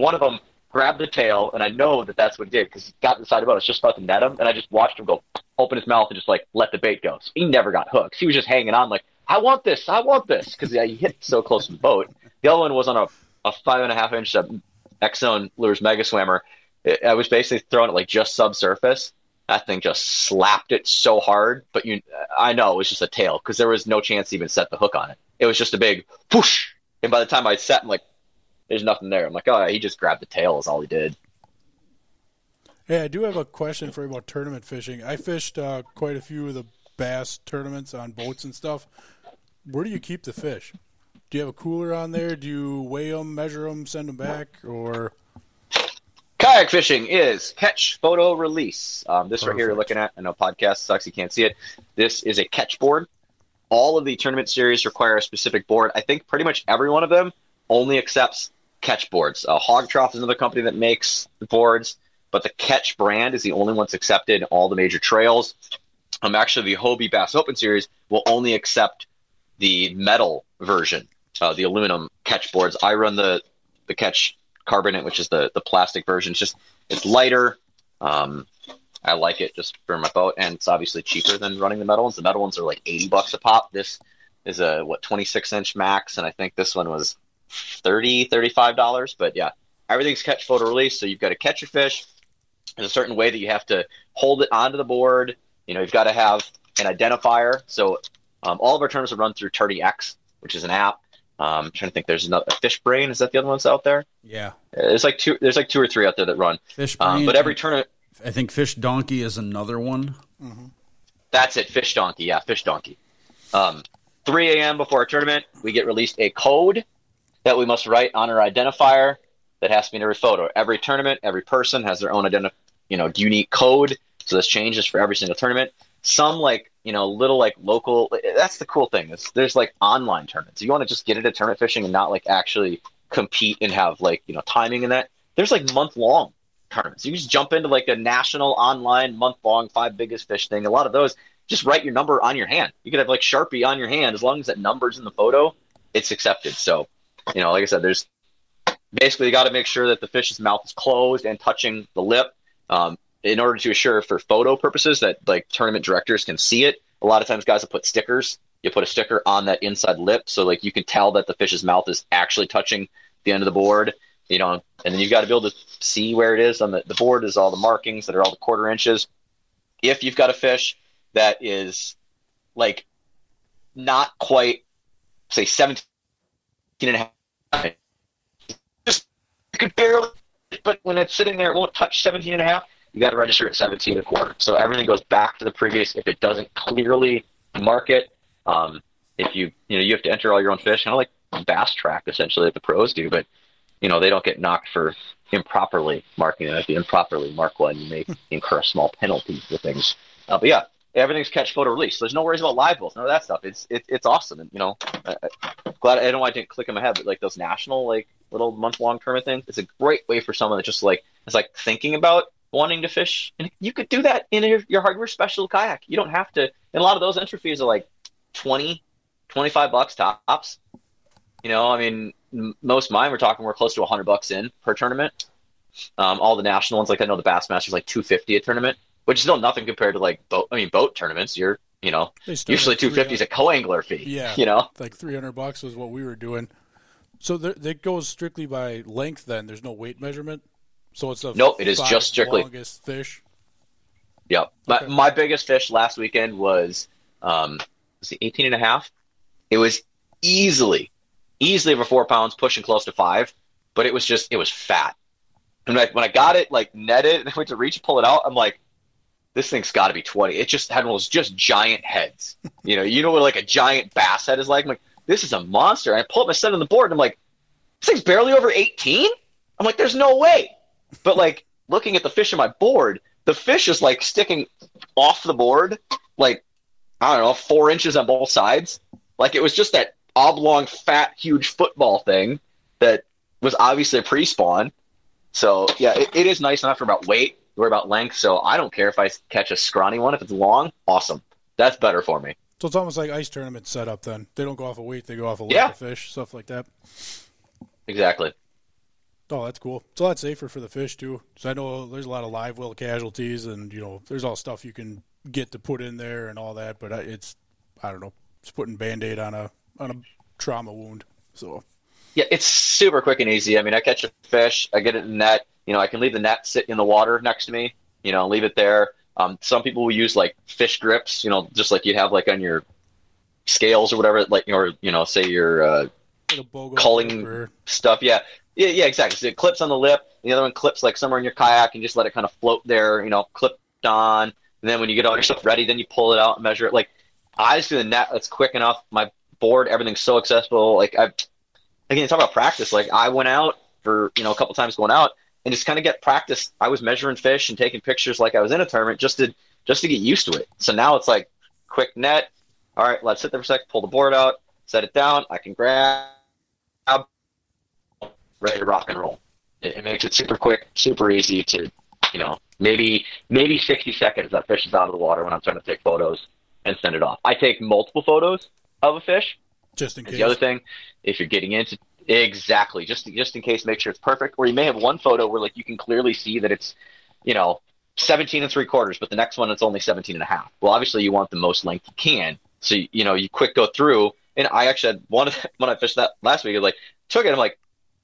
one of them grabbed the tail, and I know that that's what he did because he got inside the boat. I was just about to net him, and I just watched him go open his mouth and just like let the bait go. So he never got hooked. He was just hanging on, like I want this, I want this, because yeah, hit so close to the boat. The other one was on a, a five and a half inch uh, Zone Lures Mega Swimmer. I was basically throwing it like just subsurface. That thing just slapped it so hard, but you, I know it was just a tail because there was no chance to even set the hook on it. It was just a big whoosh, and by the time I set, I'm like, there's nothing there. I'm like, oh, he just grabbed the tail. Is all he did. Hey, I do have a question for you about tournament fishing. I fished uh, quite a few of the bass tournaments on boats and stuff. Where do you keep the fish? Do you have a cooler on there? Do you weigh them, measure them, send them back, or? Kayak fishing is catch, photo, release. Um, this right here you're looking at, I know podcast sucks, you can't see it. This is a catch board. All of the tournament series require a specific board. I think pretty much every one of them only accepts catch boards. Uh, Hog Trough is another company that makes boards, but the Ketch brand is the only one that's accepted in all the major trails. Um, actually, the Hobie Bass Open Series will only accept the metal version, uh, the aluminum catch boards. I run the the Ketch Carbonate, which is the the plastic version. It's just it's lighter. Um, I like it just for my boat, and it's obviously cheaper than running the metal ones. The metal ones are like eighty bucks a pop. This is a what twenty six inch max, and I think this one was 30 $35. But yeah, everything's catch photo release. So you've got to catch your fish. There's a certain way that you have to hold it onto the board. You know, you've got to have an identifier. So um, all of our terms are run through Tourney X, which is an app. Um, I'm trying to think. There's another Fish Brain. Is that the other ones out there? Yeah, there's like two. There's like two or three out there that run. Fish Brain. Um, but every tournament. I think Fish Donkey is another one. Mm-hmm. That's it. Fish Donkey. Yeah, Fish Donkey. Um, 3 a.m. before our tournament, we get released a code that we must write on our identifier that has to be in every photo. Every tournament, every person has their own identif- you know, unique code. So this changes for every single tournament. Some like, you know, little like local. That's the cool thing. Is there's like online tournaments. If you want to just get into tournament fishing and not like actually compete and have like you know timing in that. There's like month long tournaments. You just jump into like a national online month long five biggest fish thing. A lot of those just write your number on your hand. You could have like Sharpie on your hand as long as that number's in the photo, it's accepted. So you know, like I said, there's basically you got to make sure that the fish's mouth is closed and touching the lip um, in order to assure for photo purposes that like tournament directors can see it. A lot of times, guys will put stickers. You put a sticker on that inside lip so like you can tell that the fish's mouth is actually touching the end of the board. You know, and then you've got to be able to see where it is on the, the board is all the markings that are all the quarter inches. If you've got a fish that is like not quite say 17 and a half. Just you could barely, but when it's sitting there, it won't touch 17 and a half. You got to register at 17 and a quarter. So everything goes back to the previous. If it doesn't clearly mark it, um, if you you know you have to enter all your own fish, kind of like BassTrakk essentially, that the pros do, but you know they don't get knocked for improperly marking it. If you improperly mark one, you may incur a small penalty for things. Uh, but yeah, everything's catch photo release. So there's no worries about live wells, none of that stuff. It's it, it's awesome, and you know, I, am glad I don't know why I didn't click in my head, but like those national like little month long tournament things, it's a great way for someone that just like is like thinking about wanting to fish, and you could do that in your, your hardware special kayak. You don't have to. And a lot of those entry fees are like 20, 25 bucks tops. You know, I mean, m- most mine we're talking we're close to 100 bucks in per tournament. Um, all the national ones, like I know the Bassmasters, like 250 a tournament which is still nothing compared to like boat. I mean, boat tournaments. You're you know usually two fifty is a co-angler fee. Yeah, you know, like three hundred bucks was what we were doing. So that goes strictly by length. Then there's no weight measurement. So it's nope. It is just strictly longest fish. Yep. Okay. My, my biggest fish last weekend was um was it 18 and a half. It was easily easily over four pounds, pushing close to five, but it was just it was fat. And when I, when I got it like netted and I went to reach pull it out, I'm like, this thing's got to be 20. It just had one of those just giant heads. You know, you know what like a giant bass head is like? I'm like, this is a monster. And I pull up my set on the board and I'm like, this thing's barely over 18? I'm like, there's no way. But like looking at the fish in my board, the fish is like sticking off the board, like, I don't know, four inches on both sides. Like it was just that oblong, fat, huge football thing that was obviously a pre spawn. So yeah, it, it is nice enough for about weight worry about length. So I don't care if I catch a scrawny one. If it's long, awesome. That's better for me. So it's almost like ice tournament setup then. They don't go off a of weight, they go off a of yeah. of fish, stuff like that. exactly. Oh, that's cool. It's a lot safer for the fish too. So I know there's a lot of live well casualties, and you know, there's all stuff you can get to put in there and all that. But it's, I don't know, it's putting band aid on a on a trauma wound. So Yeah, it's super quick and easy. I mean, I catch a fish, I get it in the net. You know, I can leave the net sit in the water next to me. You know, leave it there. Um, some people will use like fish grips. You know, just like you'd have like on your scales or whatever. Like or you know, say your uh, or- stuff. Yeah, yeah, yeah, exactly. So it clips on the lip. The other one clips like somewhere in your kayak and just let it kind of float there. You know, clipped on. And then when you get all your stuff ready, then you pull it out and measure it. Like I just do the net that's quick enough. My board, everything's so accessible. Like I, again, talk about practice. Like I went out for you know a couple times going out and just kind of get practice. I was measuring fish and taking pictures like I was in a tournament just to just to get used to it. So now it's like quick net. All right, let's sit there for a sec, pull the board out, set it down. I can grab, ready to rock and roll. It, it makes it super quick, super easy to, you know, maybe maybe 60 seconds that fish is out of the water when I'm trying to take photos and send it off. I take multiple photos of a fish. just in case. the other thing, if you're getting into exactly just just in case, make sure it's perfect. Or you may have one photo where like you can clearly see that it's, you know, 17 and three quarters, but the next one it's only 17 and a half. Well, obviously you want the most length you can. So you, know you quick go through. And I actually had one when I fished that last week. I like took it. I'm like,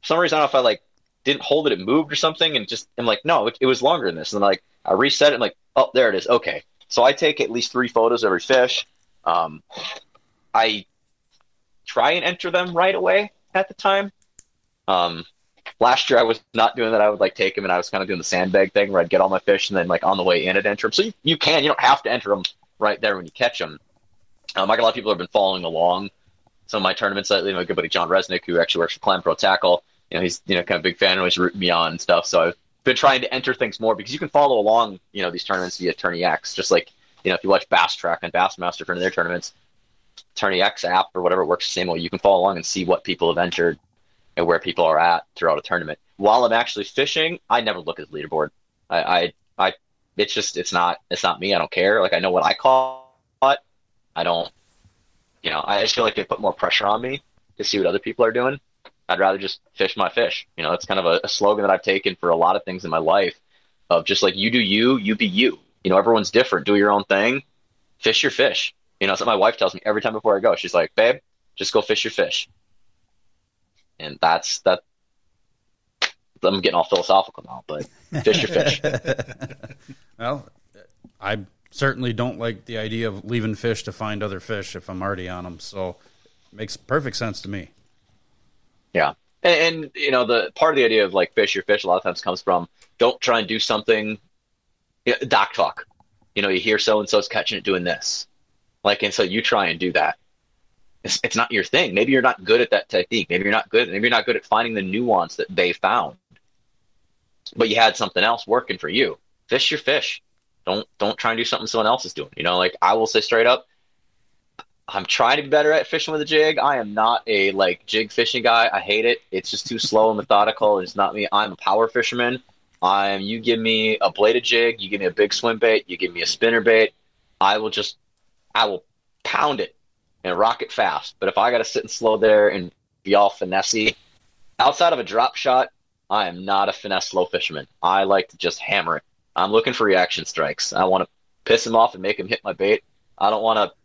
some reason I don't know if I like didn't hold it, it moved or something, and just I'm like, no, it, it was longer than this. And like I reset it. I'm like, oh, there it is. Okay. So I take at least three photos of every fish. Um, I try and enter them right away at the time. Um, last year I was not doing that. I would like take them and I was kind of doing the sandbag thing where I'd get all my fish and then like on the way in I'd enter them. So you, you can, you don't have to enter them right there when you catch them. Um, got a lot of people have been following along some of my tournaments. Lately, my good buddy John Resnick, who actually works for Clam Pro Tackle, you know, he's you know kind of a big fan, always rooting me on and stuff. So I've been trying to enter things more because you can follow along, you know, these tournaments via Tourney X, just like you know if you watch BassTrakk and Bassmaster for their tournaments, Tourney X app or whatever works the same way. You can follow along and see what people have entered and where people are at throughout a tournament. While I'm actually fishing, I never look at the leaderboard. I, I, I, it's just, it's not, it's not me. I don't care. Like I know what I caught. I don't, you know, I just feel like they put more pressure on me to see what other people are doing. I'd rather just fish my fish. You know, it's kind of a, a slogan that I've taken for a lot of things in my life of just like you do you, you be you. You know, everyone's different. Do your own thing. Fish your fish. You know, that's what my wife tells me every time before I go. She's like, babe, just go fish your fish. And that's that. I'm getting all philosophical now, but fish your fish. Well, I certainly don't like the idea of leaving fish to find other fish if I'm already on them. So it makes perfect sense to me. Yeah. And, and you know, the part of the idea of like fish your fish a lot of times comes from don't try and do something you know, dock talk. You know, you hear so and so's catching it doing this. Like, and so you try and do that. It's, it's not your thing. Maybe you're not good at that technique. Maybe you're not good. Maybe you're not good at finding the nuance that they found. But you had something else working for you. Fish your fish. Don't don't try and do something someone else is doing. You know, like I will say straight up, I'm trying to be better at fishing with a jig. I am not a like jig fishing guy. I hate it. It's just too slow and methodical. It's not me. I'm a power fisherman. I'm you give me a bladed jig, you give me a big swim bait, you give me a spinner bait, I will just I will pound it and rock it fast. But if I gotta sit and slow there and be all finessey, outside of a drop shot, I am not a finesse slow fisherman. I like to just hammer it. I'm looking for reaction strikes. I want to piss him off and make him hit my bait. I don't want to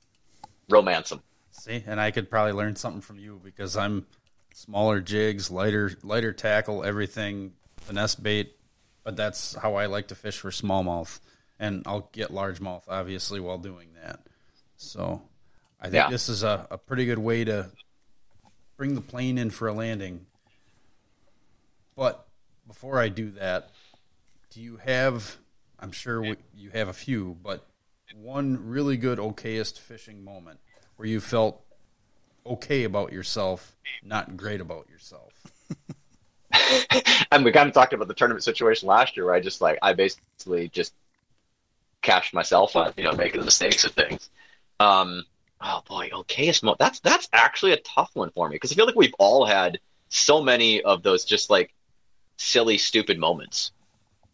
romance him. See, and I could probably learn something from you because I'm smaller jigs, lighter lighter tackle, everything, finesse bait. But that's how I like to fish for smallmouth, and I'll get largemouth obviously while doing that. So I think Yeah. this is a, a pretty good way to bring the plane in for a landing. But before I do that, do you have? I'm sure we, you have a few, but one really good okayest fishing moment where you felt okay about yourself, not great about yourself. and we kind of talked about the tournament situation last year where I just like I basically just cashed myself on you know making the mistakes of things. Um, oh boy, okayest mo That's that's actually a tough one for me because I feel like we've all had so many of those just like silly, stupid moments.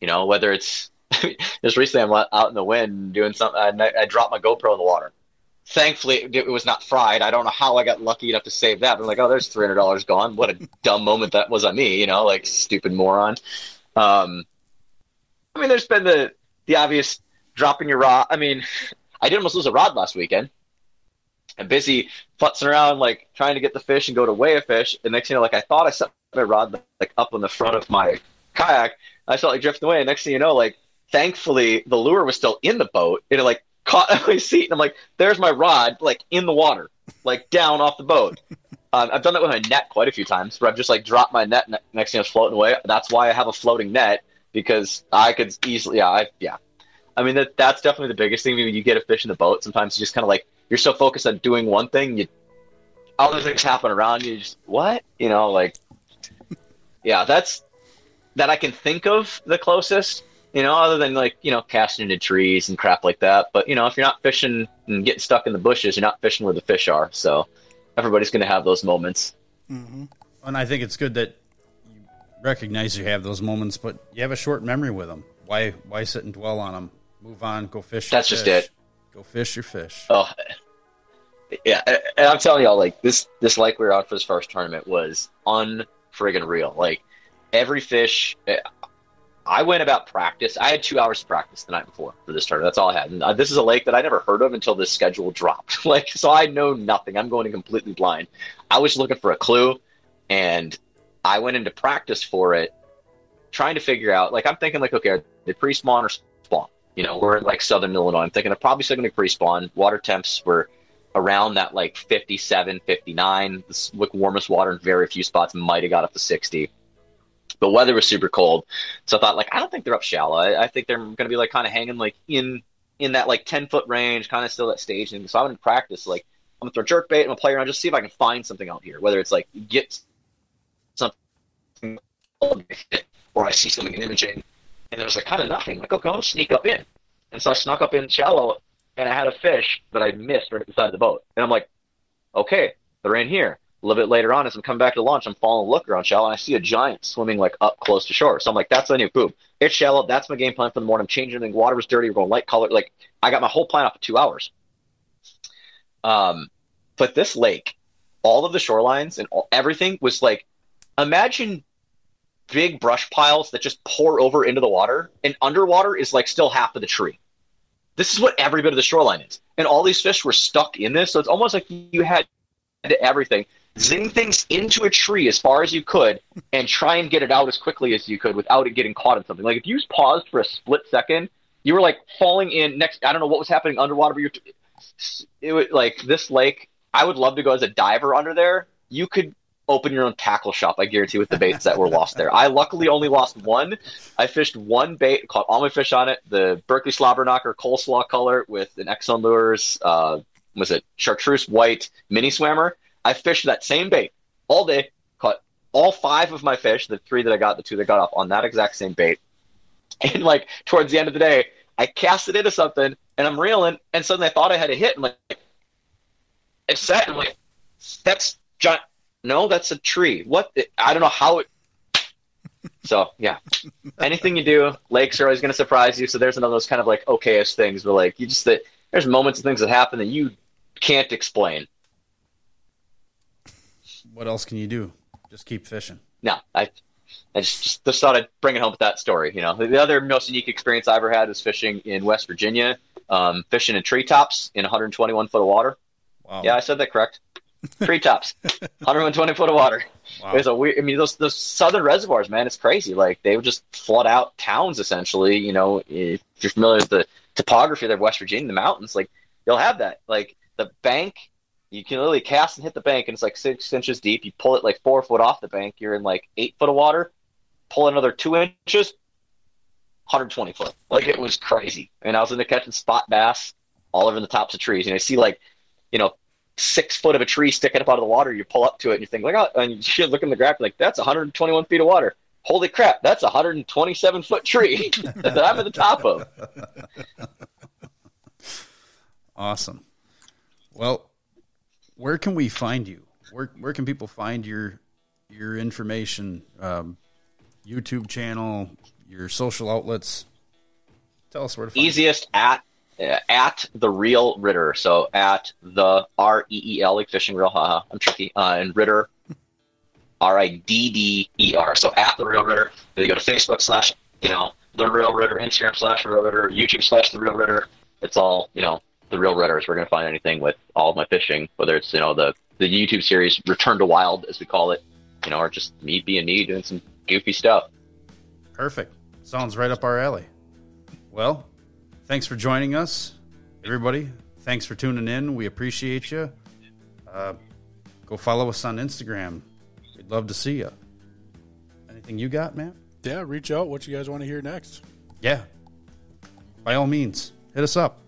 You know, whether it's just recently I'm out in the wind doing something, I, I dropped my GoPro in the water. thankfully it was not fried. I don't know how I got lucky enough to save that. But I'm like, oh, there's three hundred dollars gone. What a dumb moment that was on me, you know, like stupid moron. Um, I mean, there's been the the obvious dropping your rod. I mean, I did almost lose a rod last weekend. I'm busy futzing around, like trying to get the fish and go to weigh a fish. And next thing you know, like I thought I set my rod like up on the front of my kayak. I felt like drifting away. And next thing you know, like thankfully the lure was still in the boat. It like caught my seat, and I'm like, "There's my rod, like in the water, like down off the boat." Um, I've done that with my net quite a few times, where I've just like dropped my net. Next thing it's floating away. That's why I have a floating net because I could easily, yeah, I, yeah. I mean that that's definitely the biggest thing. When you get a fish in the boat, sometimes you just kind of like you're so focused on doing one thing, you other things happen around you. Just what you know, like yeah, that's that I can think of the closest you know, other than like, you know, casting into trees and crap like that. But, you know, if you're not fishing and getting stuck in the bushes, you're not fishing where the fish are. So everybody's going to have those moments. Mm-hmm. And I think it's good that you recognize you have those moments, but you have a short memory with them. Why, why sit and dwell on them? Move on, go fish. That's just it. Go fish your fish. Oh, yeah. And I'm telling y'all, like this, this lake we were on for this first tournament was unfriggin' real. Like every fish, I went about practice. I had two hours of practice the night before for this tournament. That's all I had. And uh, this is a lake that I never heard of until this schedule dropped. like, so I know nothing. I'm going in completely blind. I was looking for a clue, and I went into practice for it, trying to figure out. Like, I'm thinking, like, okay, the pre-spawn or spawn? You know, we're in like southern Illinois. I'm thinking of probably still going to pre-spawn. Water temps were around that like 57, 59. The warmest water in very few spots might have got up to 60 the weather was super cold, so I thought like I don't think they're up shallow. I, I think they're going to be like kind of hanging like in in that like ten foot range, kind of still that stage. And so I went to practice like I'm gonna throw jerk bait. I'm gonna play around, just see if I can find something out here. Whether it's like get something or I see something in imaging, and there's like kind of nothing. Like okay, I'll sneak up in, and so I snuck up in shallow, and I had a fish that I missed right at the boat, and I'm like, okay, they're in here little bit later on, as I'm coming back to launch, I'm following look around shallow, and I see a giant swimming like up close to shore. So I'm like, that's the new boom. It's shallow. That's my game plan for the morning. I'm changing the water was dirty. We're going light color. Like I got my whole plan off of two hours. Um, but this lake, all of the shorelines and all, everything was like, imagine big brush piles that just pour over into the water, and underwater is like still half of the tree. This is what every bit of the shoreline is, and all these fish were stuck in this. So it's almost like you had everything zing things into a tree as far as you could and try and get it out as quickly as you could without it getting caught in something. Like if you paused for a split second, you were like falling in next. I don't know what was happening underwater, but you're. It was like this lake. I would love to go as a diver under there. You could open your own tackle shop. I guarantee with the baits that were lost there. I luckily only lost one. I fished one bait, caught all my fish on it. The Berkley Slobber Knocker coleslaw color with an Exxon Lures. Uh, was it chartreuse white mini swammer? I fished that same bait all day, caught all five of my fish, the three that I got, the two that got off on that exact same bait. And like towards the end of the day, I cast it into something and I'm reeling, and suddenly I thought I had a hit. I'm like, it's set. I'm like, that's giant. No, that's a tree. What? I don't know how it. So yeah, anything you do, lakes are always going to surprise you. So there's another those kind of like okayest things where like you just that there's moments of things that happen that you can't explain what else can you do? Just keep fishing. No, I, I just, just, just thought I'd bring it home with that story. You know, the other most unique experience I ever had was fishing in West Virginia, um, fishing in treetops in 121 foot of water. Wow. Yeah, I said that correct. Treetops, 120 foot of water. Wow. It was a weird. I mean, those those southern reservoirs, man, it's crazy. Like they would just flood out towns essentially. You know, if you're familiar with the topography of West Virginia, the mountains, like you'll have that. Like the bank you can literally cast and hit the bank, and it's like six inches deep. You pull it like four foot off the bank, you're in like eight foot of water. Pull another two inches, 120 foot. Like it was crazy. And I was in the catching spot bass all over the tops of trees, and I see like, you know, six foot of a tree sticking up out of the water. You pull up to it, and you think like, oh, and you look in the graph, like that's 121 feet of water. Holy crap, that's a 127 foot tree that I'm at the top of. Awesome. Well, where can we find you? Where where can people find your your information? Um, YouTube channel, your social outlets. Tell us where to find easiest you. at uh, at the real Ridder. So at the R E E L like fishing reel. Haha, I'm tricky. Uh, and Ridder, R I D D E R. So at the real Ridder. Then you go to Facebook slash you know the real Ridder, Instagram slash real Ridder, YouTube slash the real Ridder. It's all you know the real Ridder. If we're gonna find anything with all of my fishing, whether it's you know the the YouTube series Return to Wild as we call it, you know, or just me being me doing some goofy stuff. Perfect. Sounds right up our alley. Well, thanks for joining us, everybody. Thanks for tuning in. We appreciate you. Uh, go follow us on Instagram. We'd love to see you. Anything you got, man? Yeah, reach out. What you guys want to hear next? Yeah. By all means, hit us up.